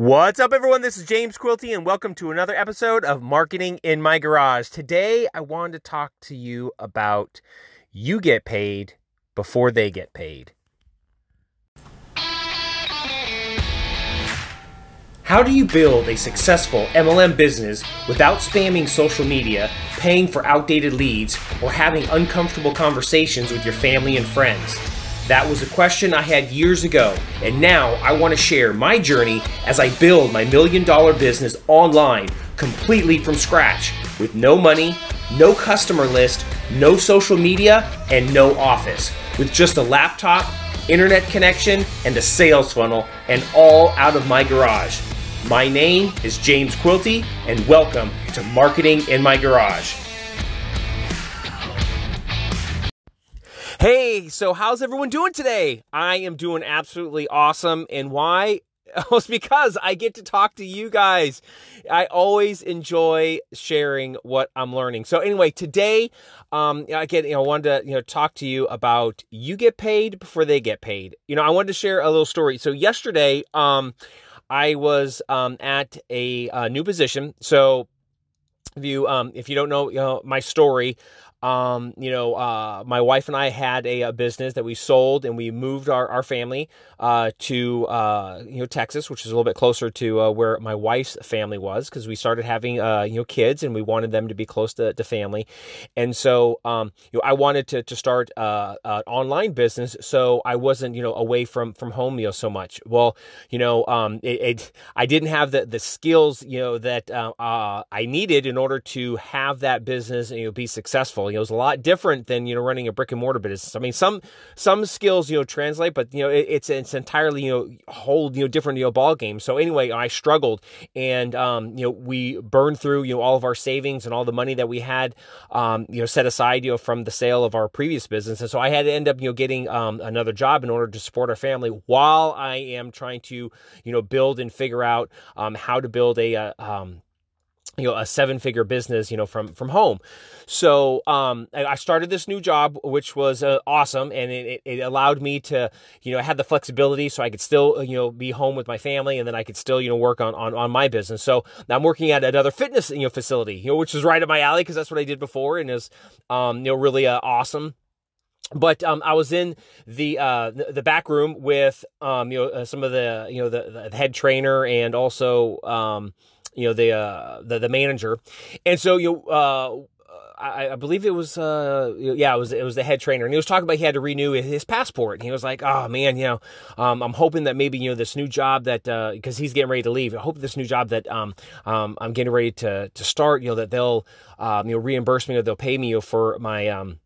What's up, everyone? This is James Quilty, and welcome to another episode of Marketing in My Garage. Today, I wanted to talk to you about you get paid before they get paid. How do you build a successful MLM business without spamming social media, paying for outdated leads, or having uncomfortable conversations with your family and friends? That was a question I had years ago, and now I want to share my journey as I build my million dollar business online completely from scratch with no money, no customer list, no social media, and no office, with just a laptop, internet connection, and a sales funnel, and all out of my garage. My name is James Quilty, and welcome to Marketing in My Garage. Hey, so how's everyone doing today? I am doing absolutely awesome. And why? Well, it's because I get to talk to you guys. I always enjoy sharing what I'm learning. So anyway, today, um, again, you know, I wanted to you know talk to you about you get paid before they get paid. You know, I wanted to share a little story. So yesterday, um, I was um, at a, a new position. So if you um, if you don't know, you know my story, um, you know, uh, my wife and I had a, a, business that we sold, and we moved our, our family uh, to uh, you know Texas, which is a little bit closer to uh, where my wife's family was, because we started having uh, you know kids, and we wanted them to be close to, to family, and so um, you know I wanted to to start uh, an online business, so I wasn't you know away from from home you know so much. Well, you know, um, it, it, I didn't have the the skills you know that I needed in order to have that business you know be successful. You know, it's a lot different than you know running a brick and mortar business. I mean, some some skills you know translate, but you know it, it's it's entirely you know whole you know different you know ball game. So anyway, I struggled, and um, you know we burned through you know all of our savings and all the money that we had um, you know set aside you know from the sale of our previous business, and so I had to end up you know getting um, another job in order to support our family while I am trying to you know build and figure out um, how to build a, uh, um, you know a seven figure business you know from from home so um, i started this new job which was uh, awesome and it, it allowed me to you know I had the flexibility so i could still uh, you know be home with my family and then i could still you know work on on, on my business so i'm working at another fitness you know facility you know which is right up my alley because that's what i did before and is um, you know really uh, awesome but um, I was in the uh, the back room with um, you know uh, some of the you know the, the head trainer and also um, you know the uh, the, the manager, and so you uh, I, I, believe it was uh, yeah it was it was the head trainer, and he was talking about he had to renew his passport, and he was like, oh man, you know, um, I'm hoping that maybe you know this new job that because uh, he's getting ready to leave, I hope this new job that um, um, I'm getting ready to to start, you know, that they'll um, you know reimburse me or they'll pay me for my um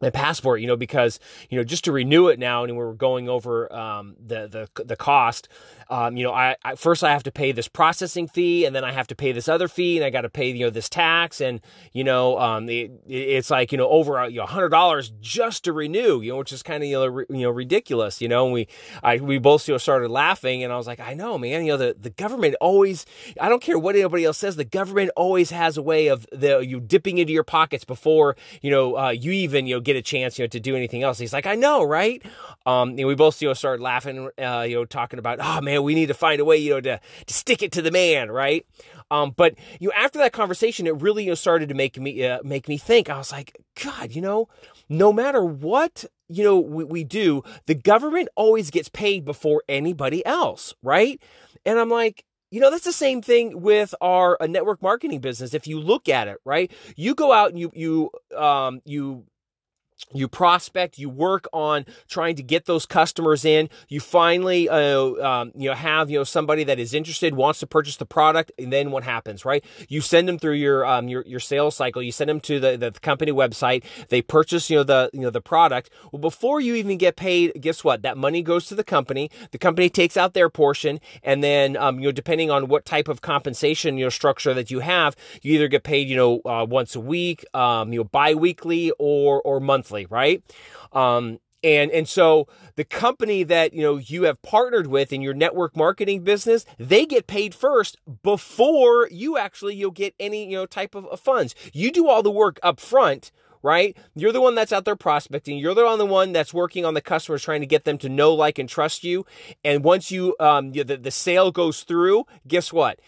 my passport, you know, because you know just to renew it now, and we were going over um, the the the cost. Um, you know, I, I, first I have to pay this processing fee, and then I have to pay this other fee, and I got to pay you know this tax, and you know, um, it, it's like you know over a you know, hundred dollars just to renew, you know, which is kind of you know, you know ridiculous, you know. And we I we both you know started laughing, and I was like, I know, man, you know, the the government always, I don't care what anybody else says, the government always has a way of the you dipping into your pockets before you know uh, you even you know get a chance you know to do anything else. He's like, I know, right? Um, know, we both you know started laughing, uh, you know, talking about, oh man, we need to find a way, you know, to to stick it to the man, right? Um, but you know, after that conversation, it really you know, started to make me uh, make me think. I was like, God, you know, no matter what you know we, we do, the government always gets paid before anybody else, right? And I'm like, you know, that's the same thing with our network marketing business. If you look at it, right, you go out and you you um, you you prospect you work on trying to get those customers in. You finally uh, um, you know have you know somebody that is interested wants to purchase the product and then what happens right? You send them through your um, your, your sales cycle. You send them to the, the company website. They purchase you know the you know the product. Well before you even get paid guess what? That money goes to the company. The company takes out their portion and then um, you know depending on what type of compensation you know structure that you have you either get paid you know uh, once a week um, you know bi-weekly or or monthly right? Um, and and so the company that you know you have partnered with in your network marketing business, they get paid first before you actually you'll get any you know type of, of funds. You do all the work up front right? You're the one that's out there prospecting. You're the one the one that's working on the customers, trying to get them to know, like, and trust you. And once you, um, the, the sale goes through, guess what?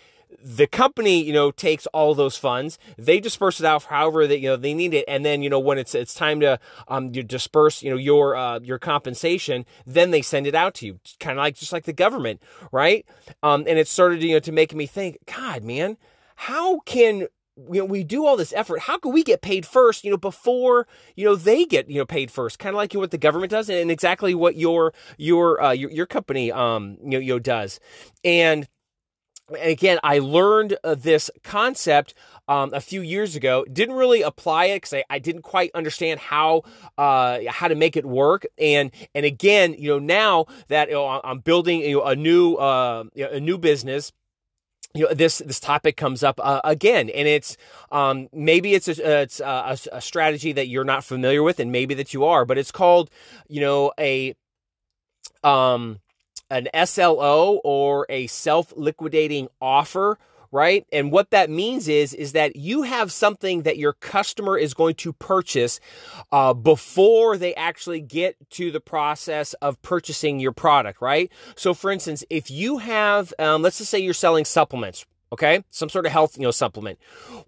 The company, you know, takes all those funds. They disperse it out however they, you know, they need it. And then, you know, when it's, it's time to, um, you disperse, you know, your, uh, your compensation, then they send it out to you. Kind of like, just like the government, right? Um, and it started, you know, to make me think, God, man, how can you know, we do all this effort. How can we get paid first, you know, before, you know, they get, you know, paid first? Kind of like what the government does and exactly what your, your, uh, your, your company, um, you know, you know, does. And, and again, I learned uh, this concept um, a few years ago. Didn't really apply it because I, I, didn't quite understand how uh, how to make it work. And and again, you know, now that you know, I'm building you know, a new uh, a new business you know this this topic comes up uh, again and it's um, maybe it's a, it's a, a, strategy that you're not familiar with and maybe that you are but it's called you know a um an SLO or a self liquidating offer right? And what that means is is that you have something that your customer is going to purchase uh, before they actually get to the process of purchasing your product, right? So, for instance, if you have, um, let's just say you're selling supplements, okay? Some sort of health you know supplement.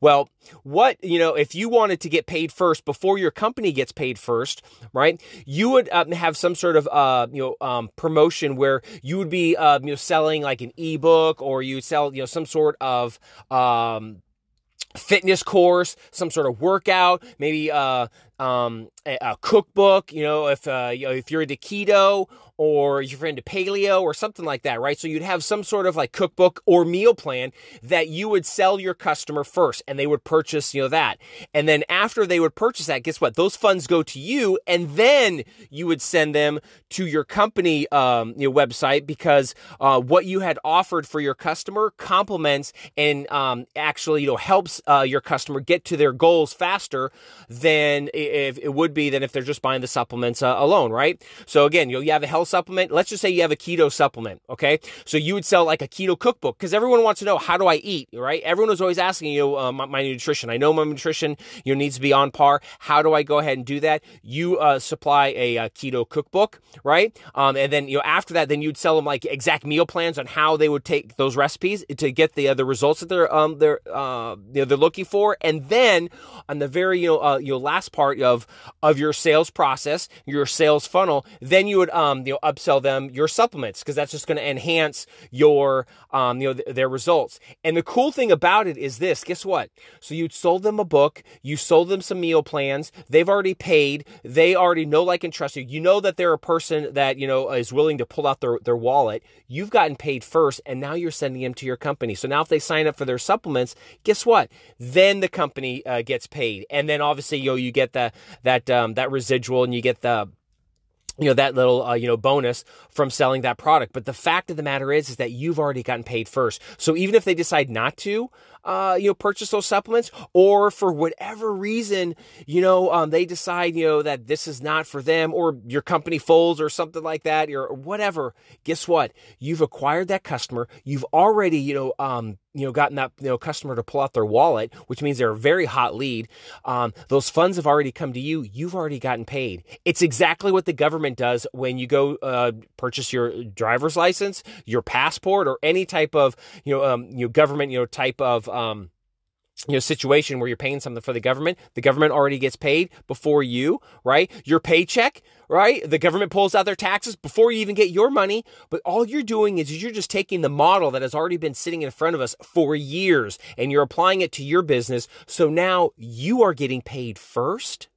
Well what you know if you wanted to get paid first before your company gets paid first right you would um, have some sort of uh you know um, promotion where you would be uh, you know selling like an ebook or you sell you know some sort of um fitness course, some sort of workout, maybe uh, um, a, a, cookbook. You know, if uh, you know, if you're into keto or you're into paleo or something like that, right? So you'd have some sort of like cookbook or meal plan that you would sell your customer first, and they would purchase, you know, that. And then after they would purchase that, guess what? Those funds go to you, and then you would send them to your company um, your website because uh, what you had offered for your customer complements and um, actually, you know, helps uh, your customer get to their goals faster than if it would be than if they're just buying the supplements uh, alone, right? So again, you you have a health supplement. Let's just say you have a keto supplement, okay? So you would sell like a keto cookbook because everyone wants to know how do I eat, right? Everyone is always asking you uh, my, my, nutrition. I know my nutrition you know, needs to be on par. How do I go ahead and do that? You uh, supply a, uh, keto cookbook, right? Um, and then you know after that, then you'd sell them like exact meal plans on how they would take those recipes to get the the results that they're um they're uh you know, they're looking for. And then on the very you know uh, you last part of of your sales process, your sales funnel, then you would um you know upsell them your supplements because that's just going to enhance your um you know th- their results. And the cool thing about it is this, guess what? So you sold them a book, you sold them some meal plans, they've already paid, they already know like and trust you. You know that they're a person that, you know, is willing to pull out their their wallet. You've gotten paid first and now you're sending them to your company. So now if they sign up for their supplements, guess what? Then the company uh, gets paid. And then obviously you know, you get that um that residual and you get the you know that little uh, you know bonus from selling that product. But the fact of the matter is is that you've already gotten paid first. So even if they decide not to uh, you know, purchase those supplements, or for whatever reason, you know, um, they decide, you know, that this is not for them, or your company folds or something like that, or whatever. Guess what? You've acquired that customer. You've already, you know, um, you know, gotten that you know customer to pull out their wallet, which means they're a very hot lead. Um, those funds have already come to you. You've already gotten paid. It's exactly what the government does when you go uh, purchase your driver's license, your passport, or any type of you know um, you know government you know type of um, you know situation where you're paying something for the government the government already gets paid before you right? Your paycheck right? The government pulls out their taxes before you even get your money. But all you're doing is you're just taking the model that has already been sitting in front of us for years and you're applying it to your business. So now you are getting paid first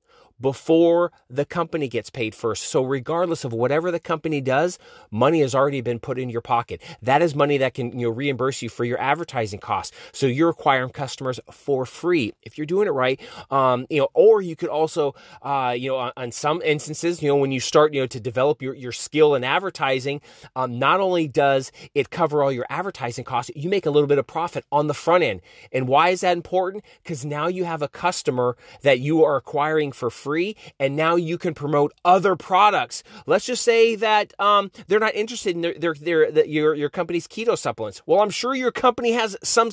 before the company gets paid first. So, regardless of whatever the company does, money has already been put in your pocket. That is money that can you know reimburse you for your advertising costs. So you're acquiring customers for free if you're doing it right. Um, you know, or you could also, uh, you know, on, on, some instances, you know, when you start, you know, to develop your your skill in advertising, um, not only does it cover all your advertising costs, you make a little bit of profit on the front end. And why is that important? Because now you have a customer that you are acquiring for free free, and now you can promote other products. Let's just say that um, they're not interested in their, their, their, your your company's keto supplements. Well, I'm sure your company has some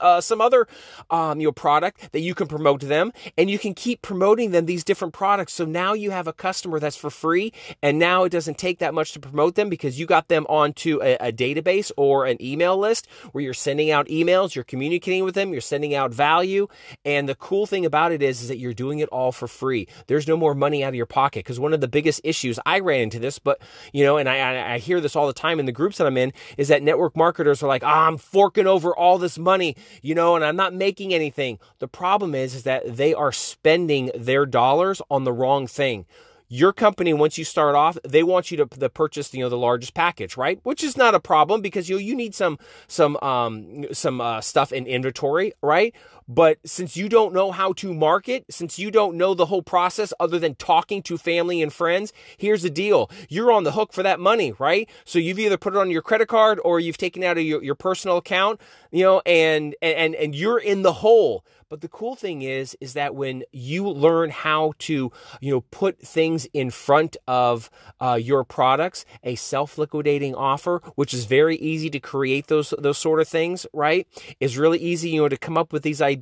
uh, some other um, you know product that you can promote to them, and you can keep promoting them these different products. So now you have a customer that's for free, and now it doesn't take that much to promote them because you got them onto a, a database or an email list where you're sending out emails, you're communicating with them, you're sending out value, and the cool thing about it is, is that you're doing it all for free. There's no more money out of your pocket. Because one of the biggest issues I ran into this, but you know, and I, I hear this all the time in the groups that I'm in, is that network marketers are like, oh, I'm forking over all this money, you know, and I'm not making anything. The problem is, is that they are spending their dollars on the wrong thing. Your company once you start off they want you to, to, purchase you know the largest package right? Which is not a problem because you you need some some um some uh, stuff in inventory right but since you don't know how to market since you don't know the whole process other than talking to family and friends here's the deal you're on the hook for that money right so you've either put it on your credit card or you've taken out of your, your personal account you know and and and you're in the hole but the cool thing is, is that when you learn how to, you know, put things in front of uh, your products, a self-liquidating offer, which is very easy to create those those sort of things, right? Is really easy, you know, to come up with these ideas.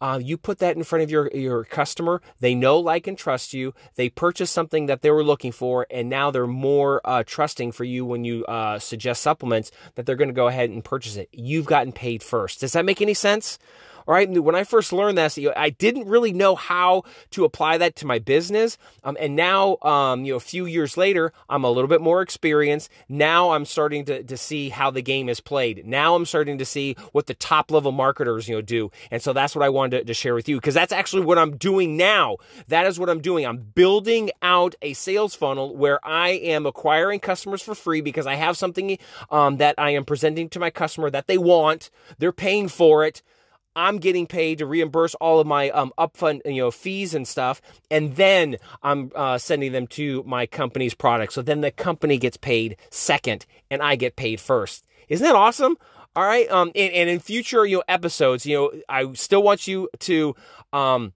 Uh, you put that in front of your your customer. They know, like, and trust you. They purchase something that they were looking for, and now they're more uh, trusting for you when you uh, suggest supplements that they're going to go ahead and purchase it. You've gotten paid first. Does that make any sense? Right? When I first learned this, I didn't really know how to apply that to my business. Um, and now, um, you know, a few years later, I'm a little bit more experienced. Now I'm starting to, to see how the game is played. Now I'm starting to see what the top level marketers, you know, do. And so that's what I wanted to, to share with you because that's actually what I'm doing now. That is what I'm doing. I'm building out a sales funnel where I am acquiring customers for free because I have something um, that I am presenting to my customer that they want. They're paying for it. I'm getting paid to reimburse all of my um, upfront you know fees and stuff, and then I'm uh, sending them to my company's product. So then the company gets paid second, and I get paid first. Isn't that awesome? All right. Um, and, and in future you know episodes, you know, I still want you to um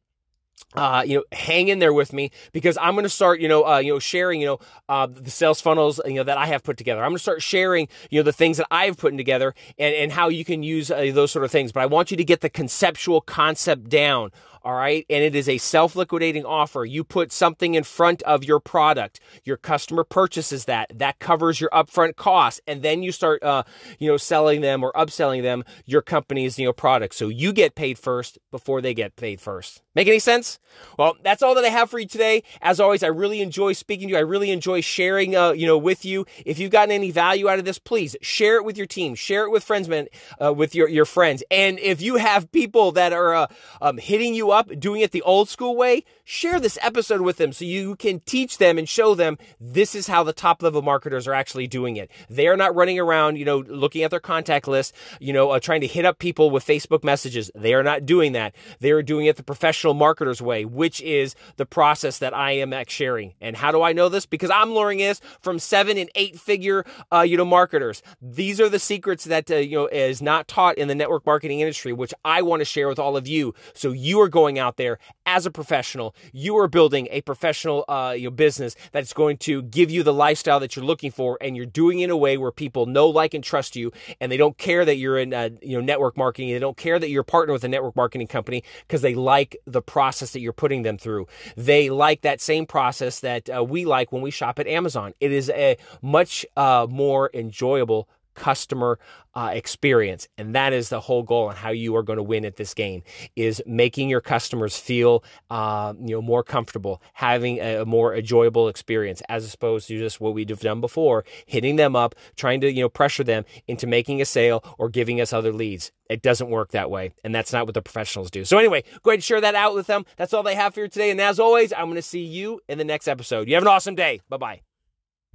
uh, you know, hang in there with me because I'm going to start, you know, uh, you know, sharing, you know, uh, the sales funnels, you know, that I have put together. I'm going to start sharing, you know, the things that I've put together and, and how you can use uh, those sort of things. But I want you to get the conceptual concept down all right? And it is a self liquidating offer. You put something in front of your product, your customer purchases that, that covers your upfront costs, and then you start, uh, you know, selling them or upselling them your company's, you know, product. So you get paid first before they get paid first. Make any sense? Well, that's all that I have for you today. As always, I really enjoy speaking to you. I really enjoy sharing, uh, you know, with you. If you've gotten any value out of this, please share it with your team, share it with friends, man, uh, with your, your friends. And if you have people that are uh, um, hitting you up, doing it the old school way, share this episode with them so you can teach them and show them this is how the top level marketers are actually doing it. They are not running around, you know, looking at their contact list, you know, uh, trying to hit up people with Facebook messages. They are not doing that. They are doing it the professional marketer's way, which is the process that I am sharing. And how do I know this? Because I'm learning this from seven and eight figure, uh, you know, marketers. These are the secrets that, uh, you know, is not taught in the network marketing industry, which I want to share with all of you. So you are going out there as a professional. You are building a professional uh, business that's going to give you the lifestyle that you're looking for, and you're doing it in a way where people know, like, and trust you, and they don't care that you're in uh, you know network marketing. They don't care that you're partnered with a network marketing company because they like the process that you're putting them through. They like that same process that uh, we like when we shop at Amazon. It is a much uh, more enjoyable customer uh, experience. And that is the whole goal and how you are going to win at this game is making your customers feel uh, you know more comfortable having a, more enjoyable experience as opposed to just what we've done before hitting them up trying to you know pressure them into making a sale or giving us other leads. It doesn't work that way and that's not what the professionals do. So anyway go ahead and share that out with them. That's all they have for you today and as always i'm going to see you in the next episode. You have an awesome day. Bye bye